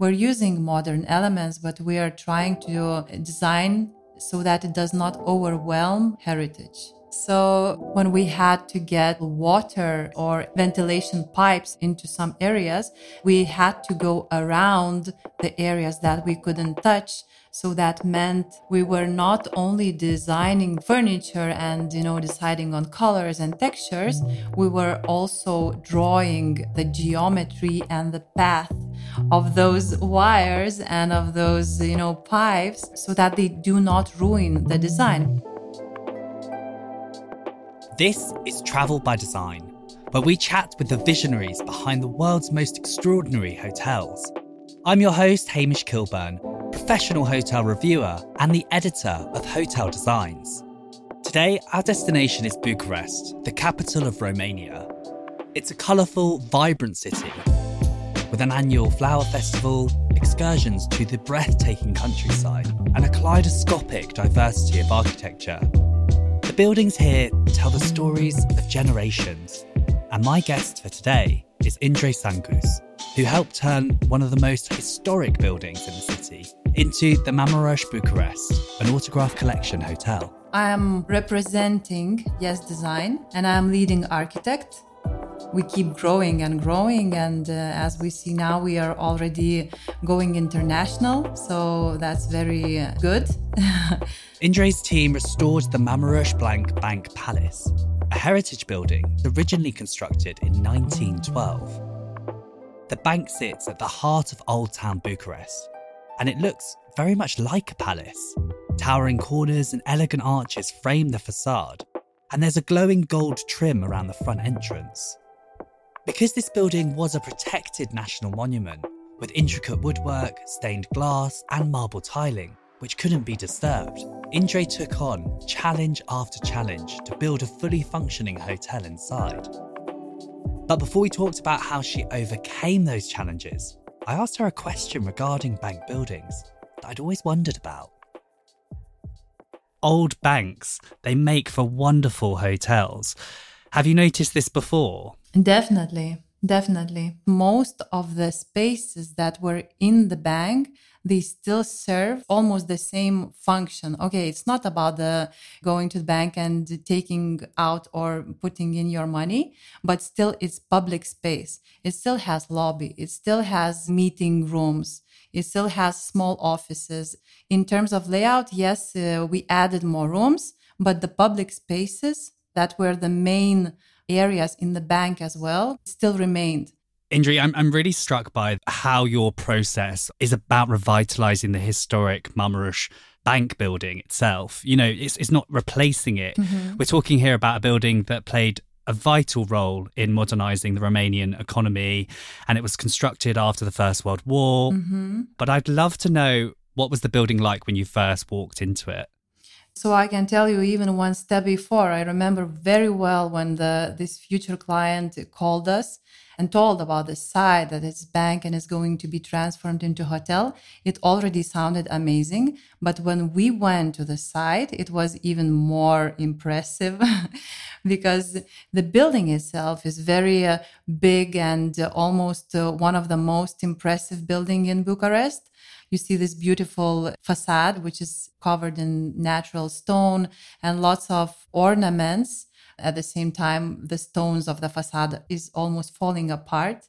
we're using modern elements, but we are trying to design so that it does not overwhelm heritage. So when we had to get water or ventilation pipes into some areas, we had to go around the areas that we couldn't touch. So that meant we were not only designing furniture and, you know, deciding on colors and textures, we were also drawing the geometry and the path of those wires and of those, you know, pipes so that they do not ruin the design. This is Travel by Design, where we chat with the visionaries behind the world's most extraordinary hotels. I'm your host, Hamish Kilburn, professional hotel reviewer and the editor of Hotel Designs. Today, our destination is Bucharest, the capital of Romania. It's a colourful, vibrant city with an annual flower festival, excursions to the breathtaking countryside, and a kaleidoscopic diversity of architecture the buildings here tell the stories of generations. And my guest for today is Indre Sangus, who helped turn one of the most historic buildings in the city into the Marmorosch Bucharest, an autograph collection hotel. I am representing Yes Design and I'm leading architect we keep growing and growing and uh, as we see now we are already going international so that's very uh, good Indre's team restored the Marmorosch Blank Bank Palace, a heritage building originally constructed in 1912. The bank sits at the heart of Old Town Bucharest, and it looks very much like a palace. Towering corners and elegant arches frame the facade, and there's a glowing gold trim around the front entrance. Because this building was a protected national monument, with intricate woodwork, stained glass, and marble tiling, which couldn't be disturbed, Indre took on challenge after challenge to build a fully functioning hotel inside. But before we talked about how she overcame those challenges, I asked her a question regarding bank buildings that I'd always wondered about. Old banks, they make for wonderful hotels. Have you noticed this before? Definitely. Definitely. Most of the spaces that were in the bank, they still serve almost the same function. Okay, it's not about the going to the bank and taking out or putting in your money, but still it's public space. It still has lobby. It still has meeting rooms. It still has small offices. In terms of layout, yes, uh, we added more rooms, but the public spaces that were the main areas in the bank as well still remained. Indre, I'm, I'm really struck by how your process is about revitalizing the historic Marmorosch bank building itself. You know, it's, it's not replacing it. Mm-hmm. We're talking here about a building that played a vital role in modernizing the Romanian economy, and it was constructed after the First World War. Mm-hmm. But I'd love to know what was the building like when you first walked into it? So I can tell you even one step before. I remember very well when the this future client called us and told about the site that it's bank and is going to be transformed into hotel. It already sounded amazing, but when we went to the site, it was even more impressive because the building itself is very uh, big and uh, almost uh, one of the most impressive building in Bucharest you see this beautiful facade, which is covered in natural stone and lots of ornaments. At the same time, the stones of the facade is almost falling apart.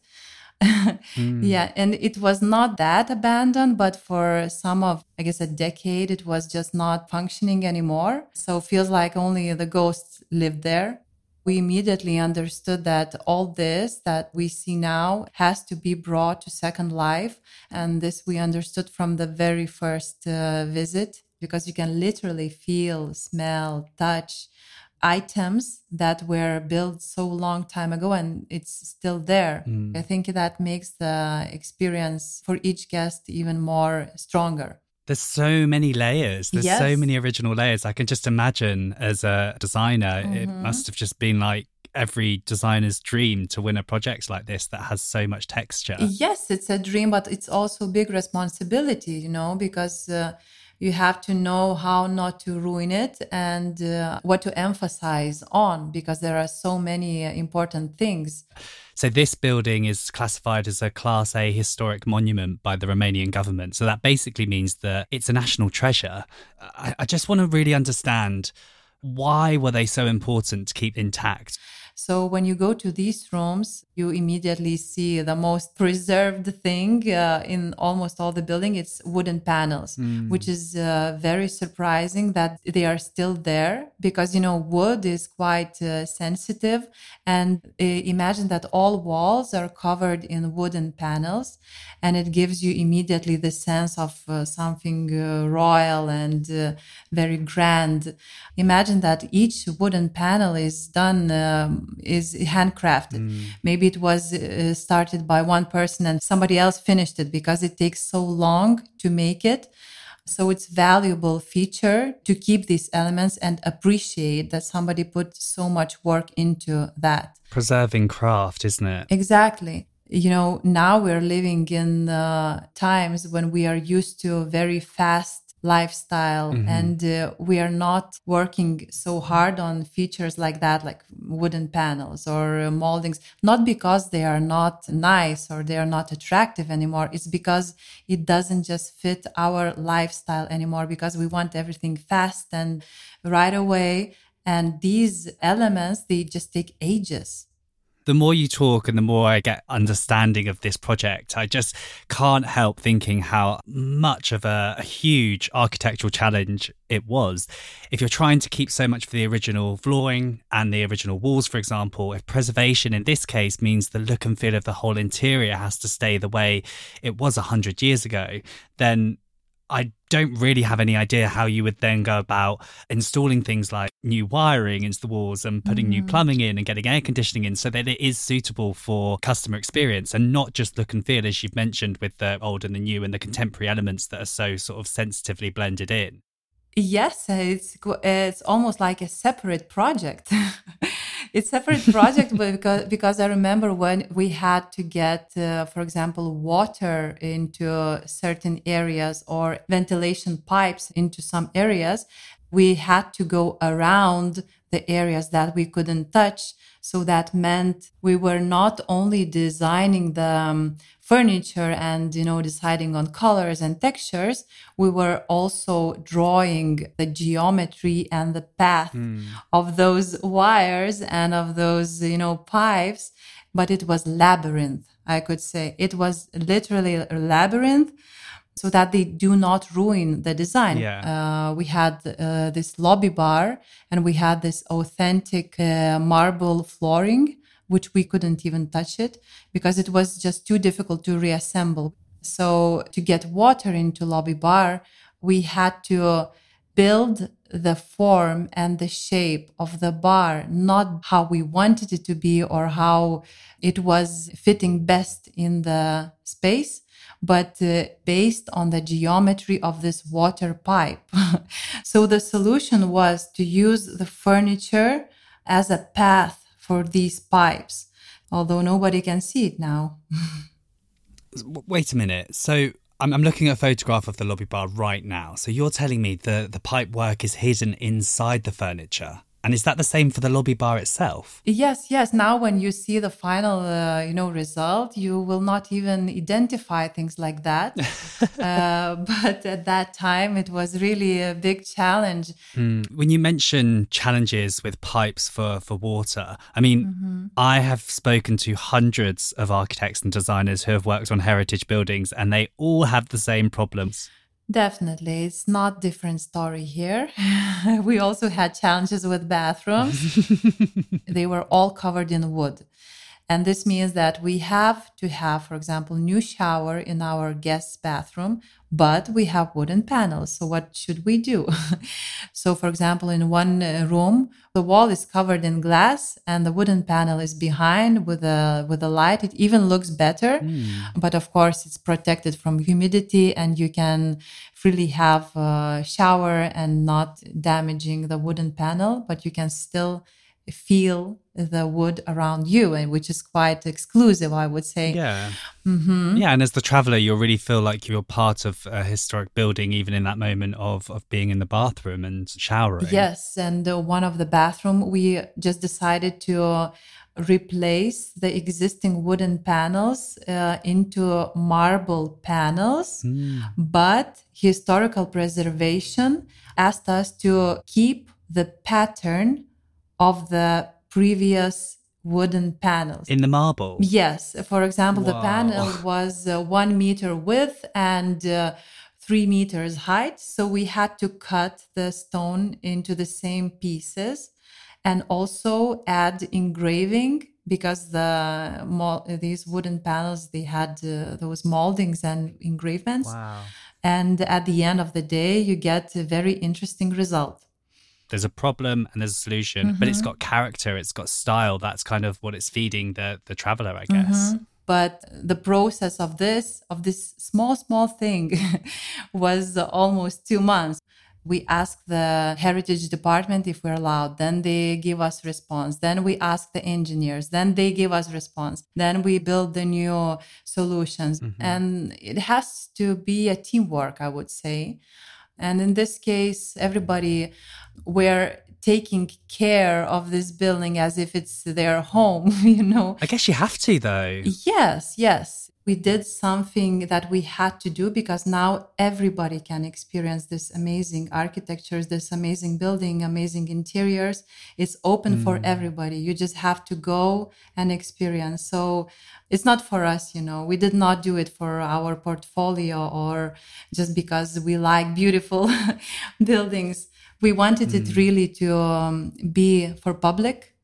mm. Yeah, and it was not that abandoned, but for some of, I guess, a decade, it was just not functioning anymore. So feels like only the ghosts lived there we immediately understood that all this that we see now has to be brought to second life. And this we understood from the very first uh, visit because you can literally feel smell touch items that were built so long time ago and it's still there. Mm. i think that makes the experience for each guest even more stronger there's so many layers. There's yes. so many original layers. I can just imagine as a designer, mm-hmm. it must have just been like every designer's dream to win a project like this that has so much texture. Yes, it's a dream, but it's also big responsibility, you know, because uh, you have to know how not to ruin it and uh, what to emphasize on because there are so many uh, important things. So this building is classified as a Class A historic monument by the Romanian government. So that basically means that it's a national treasure. I, I just want to really understand why were they so important to keep intact? So when you go to these rooms, you immediately see the most preserved thing uh, in almost all the building. It's wooden panels, mm. which is uh, very surprising that they are still there because you know wood is quite uh, sensitive. And uh, imagine that all walls are covered in wooden panels, and it gives you immediately the sense of uh, something uh, royal and very grand. Imagine that each wooden panel is done. Um, is handcrafted. Mm. Maybe it was uh, started by one person and somebody else finished it because it takes so long to make it. So it's valuable feature to keep these elements and appreciate that somebody put so much work into that. Preserving craft, isn't it? Exactly. You know, now we're living in uh, times when we are used to very fast lifestyle mm-hmm. and uh, we are not working so hard on features like that like wooden panels or uh, moldings not because they are not nice or they are not attractive anymore. It's because it doesn't just fit our lifestyle anymore because we want everything fast and right away. And these elements they just take ages the more you talk and the more I get understanding of this project, I just can't help thinking how much of a, a, huge architectural challenge it was. If you're trying to keep so much of the original flooring and the original walls, for example, if preservation in this case means the look and feel of the whole interior has to stay the way it was 100 years ago, then I don't really have any idea how you would then go about installing things like new wiring into the walls and putting mm. new plumbing in and getting air conditioning in so that it is suitable for customer experience and not just look and feel, as you've mentioned, with the old and the new and the contemporary elements that are so sort of sensitively blended in. Yes, it's it's almost like a separate project. it's a separate project because because I remember when we had to get, uh, for example, water into certain areas or ventilation pipes into some areas, we had to go around the areas that we couldn't touch. So that meant we were not only designing the um, furniture and you know deciding on colors and textures we were also drawing the geometry and the path mm. of those wires and of those you know pipes but it was labyrinth i could say it was literally a labyrinth so that they do not ruin the design. Yeah. Uh, we had uh, this lobby bar and we had this authentic uh, marble flooring which we couldn't even touch it because it was just too difficult to reassemble. So to get water into lobby bar, we had to build the form and the shape of the bar, not how we wanted it to be or how it was fitting best in the space, but uh, based on the geometry of this water pipe. so the solution was to use the furniture as a path for these pipes, although nobody can see it now. Wait a minute. So I'm, I'm, looking at a photograph of the lobby bar right now. So you're telling me the, the pipe work is hidden inside the furniture? And is that the same for the lobby bar itself? Yes, yes. Now, when you see the final, uh, you know, result, you will not even identify things like that. uh, but at that time, it was really a big challenge. Mm. When you mention challenges with pipes for for water, I mean, mm-hmm. I have spoken to hundreds of architects and designers who have worked on heritage buildings, and they all have the same problems. Definitely. It's not different story here. we also had challenges with bathrooms. they were all covered in wood. And this means that we have to have, for example, new shower in our guest's bathroom, but we have wooden panels. So what should we do? so, for example, in one uh, room, the wall is covered in glass and the wooden panel is behind with a with a light. It even looks better, mm. but of course, it's protected from humidity, and you can freely have a shower and not damaging the wooden panel, but you can still feel the wood around you and which is quite exclusive i would say yeah mm-hmm. yeah and as the traveler you'll really feel like you're part of a historic building even in that moment of of being in the bathroom and showering yes and uh, one of the bathroom we just decided to replace the existing wooden panels uh, into marble panels, Mm. but historical preservation asked us to keep the pattern of the previous wooden panels. In the marble. Yes. For example, the panel was uh, one meter width and uh, three meters height. So we had to cut the stone into the same pieces and also add engraving because the these wooden panels they had uh, those moldings and engravements Wow. and at the end of the day you get a very interesting result There's a problem and there's a solution, but it's Mm-hmm. got character, it's got style. That's kind of what it's feeding the the traveler, I guess. Mm-hmm. but the process of this of this small small thing was almost two months we asked the heritage department if we're allowed then they give us response then we ask the engineers then they give us response then we build the new solutions and it has to be a teamwork i would say and in this case everybody were taking care of this building as if it's their home you know I guess you have to though. Yes, yes. We did something that we had to do because now everybody can experience this amazing architectures, this amazing building, amazing interiors. It's open for everybody. You just have to go and experience. So it's not for us, you know. We did not do it for our portfolio or just because we like beautiful buildings. We wanted it really to um, be for public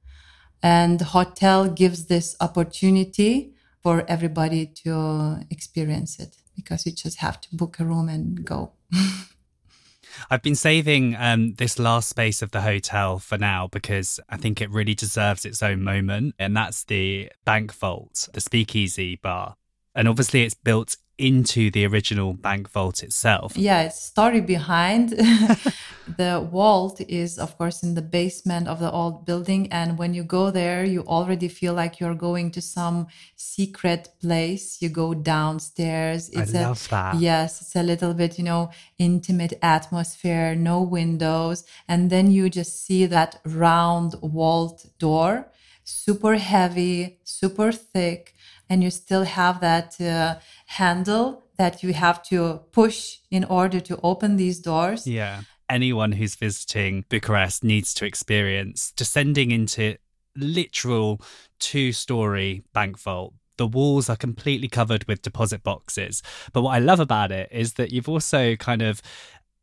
and hotel gives this opportunity for everybody to experience it because you just have to book a room and go I've been saving um, this last space of the hotel for now because I think it really deserves its own moment. And that's the Bank Vault, the speakeasy bar. And obviously, it's built into the original Bank Vault itself. yeah it's story behind the vault is of course in the basement of the old building and when you go there you already feel like you're going to some secret place you go downstairs I it's a love that. yes it's a little bit you know intimate atmosphere no windows and then you just see that round vault door super heavy super thick and you still have that uh, handle that you have to push in order to open these doors Yeah. Anyone who's visiting Bucharest needs to experience descending into literal two story bank vault. The walls are completely covered with deposit boxes. But what I love about it is that you've also kind of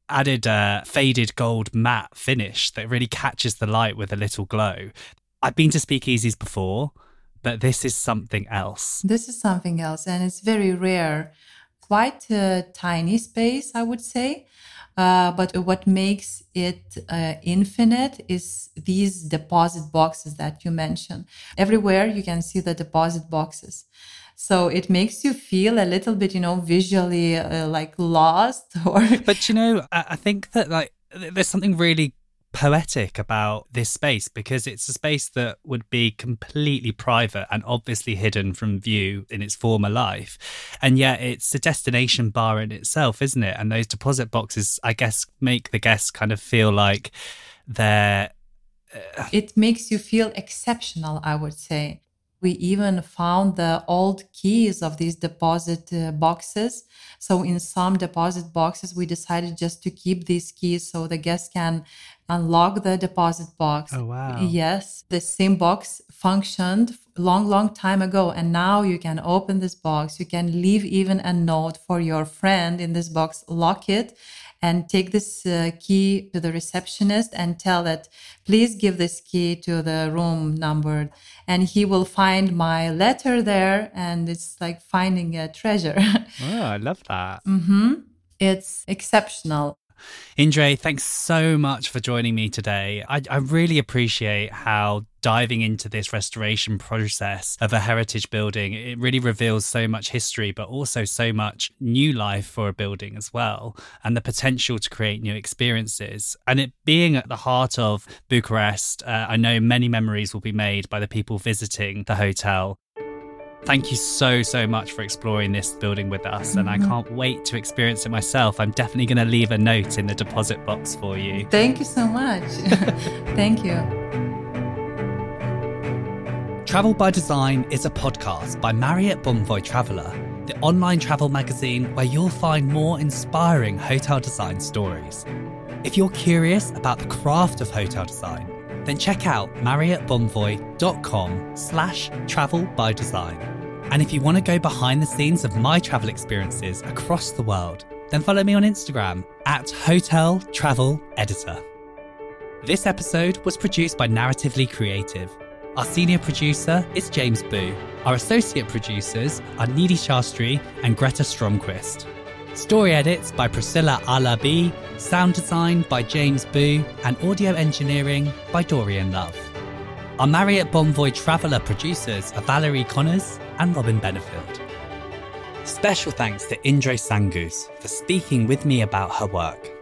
added a faded gold matte finish that really catches the light with a little glow. I've been to speakeasies before, but this is something else. This is something else, and it's very rare. Quite a tiny space, I would say. Uh, but what makes it uh, infinite is these deposit boxes that you mentioned. Everywhere you can see the deposit boxes. So it makes you feel a little bit, you know, visually uh, like lost or. But you know, I, I think that like there's something really poetic about this space because it's a space that would be completely private and obviously hidden from view in its former life. And yet it's a destination bar in itself, isn't it? And those deposit boxes, I guess, make the guests kind of feel like they're it makes you feel exceptional, I would say. We even found the old keys of these deposit uh, boxes. So, in some deposit boxes, we decided just to keep these keys so the guests can unlock the deposit box. Oh, wow. Yes, the same box functioned long, long time ago. And now you can open this box. You can leave even a note for your friend in this box, lock it, and take this uh, key to the receptionist and tell that please give this key to the room number and he will find my letter there and it's like finding a treasure oh, I love that. Mm-hmm. it's exceptional Indre, thanks so much for joining me today. I, I, really appreciate how diving into this restoration process of a heritage building, it really reveals so much history, but also so much new life for a building as well, and the potential to create new experiences. And it being at the heart of Bucharest, uh, I know many memories will be made by the people visiting the hotel. Thank you so, so much for exploring this building with us. And I mm-hmm. can't wait to experience it myself. I'm definitely going to leave a note in the deposit box for you. thank you so much thank you Travel by Design is a podcast by Marriott Bonvoy Traveller, the online travel magazine where you'll find more inspiring hotel design stories. If you're curious about the craft of hotel design, then check out marriottbonvoy.com slash travel by design. And if you want to go behind the scenes of my travel experiences across the world, then follow me on Instagram at Hotel Travel Editor. This episode was produced by Narratively Creative. Our senior producer is James Boo. Our associate producers are Nidhi Shastri and Greta Stromquist. Story edits by Priscilla Alabi, sound design by James Boo, and audio engineering by Dorian Love. Our Marriott Bonvoy Traveller producers are Valerie Connors and Robin Benefield. Special thanks to Indre Sangus for speaking with me about her work.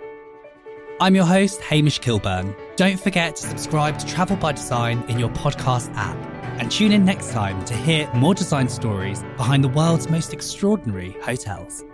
I'm your host, Hamish Kilburn. Don't forget to subscribe to Travel by Design in your podcast app and tune in next time to hear more design stories behind the world's most extraordinary hotels.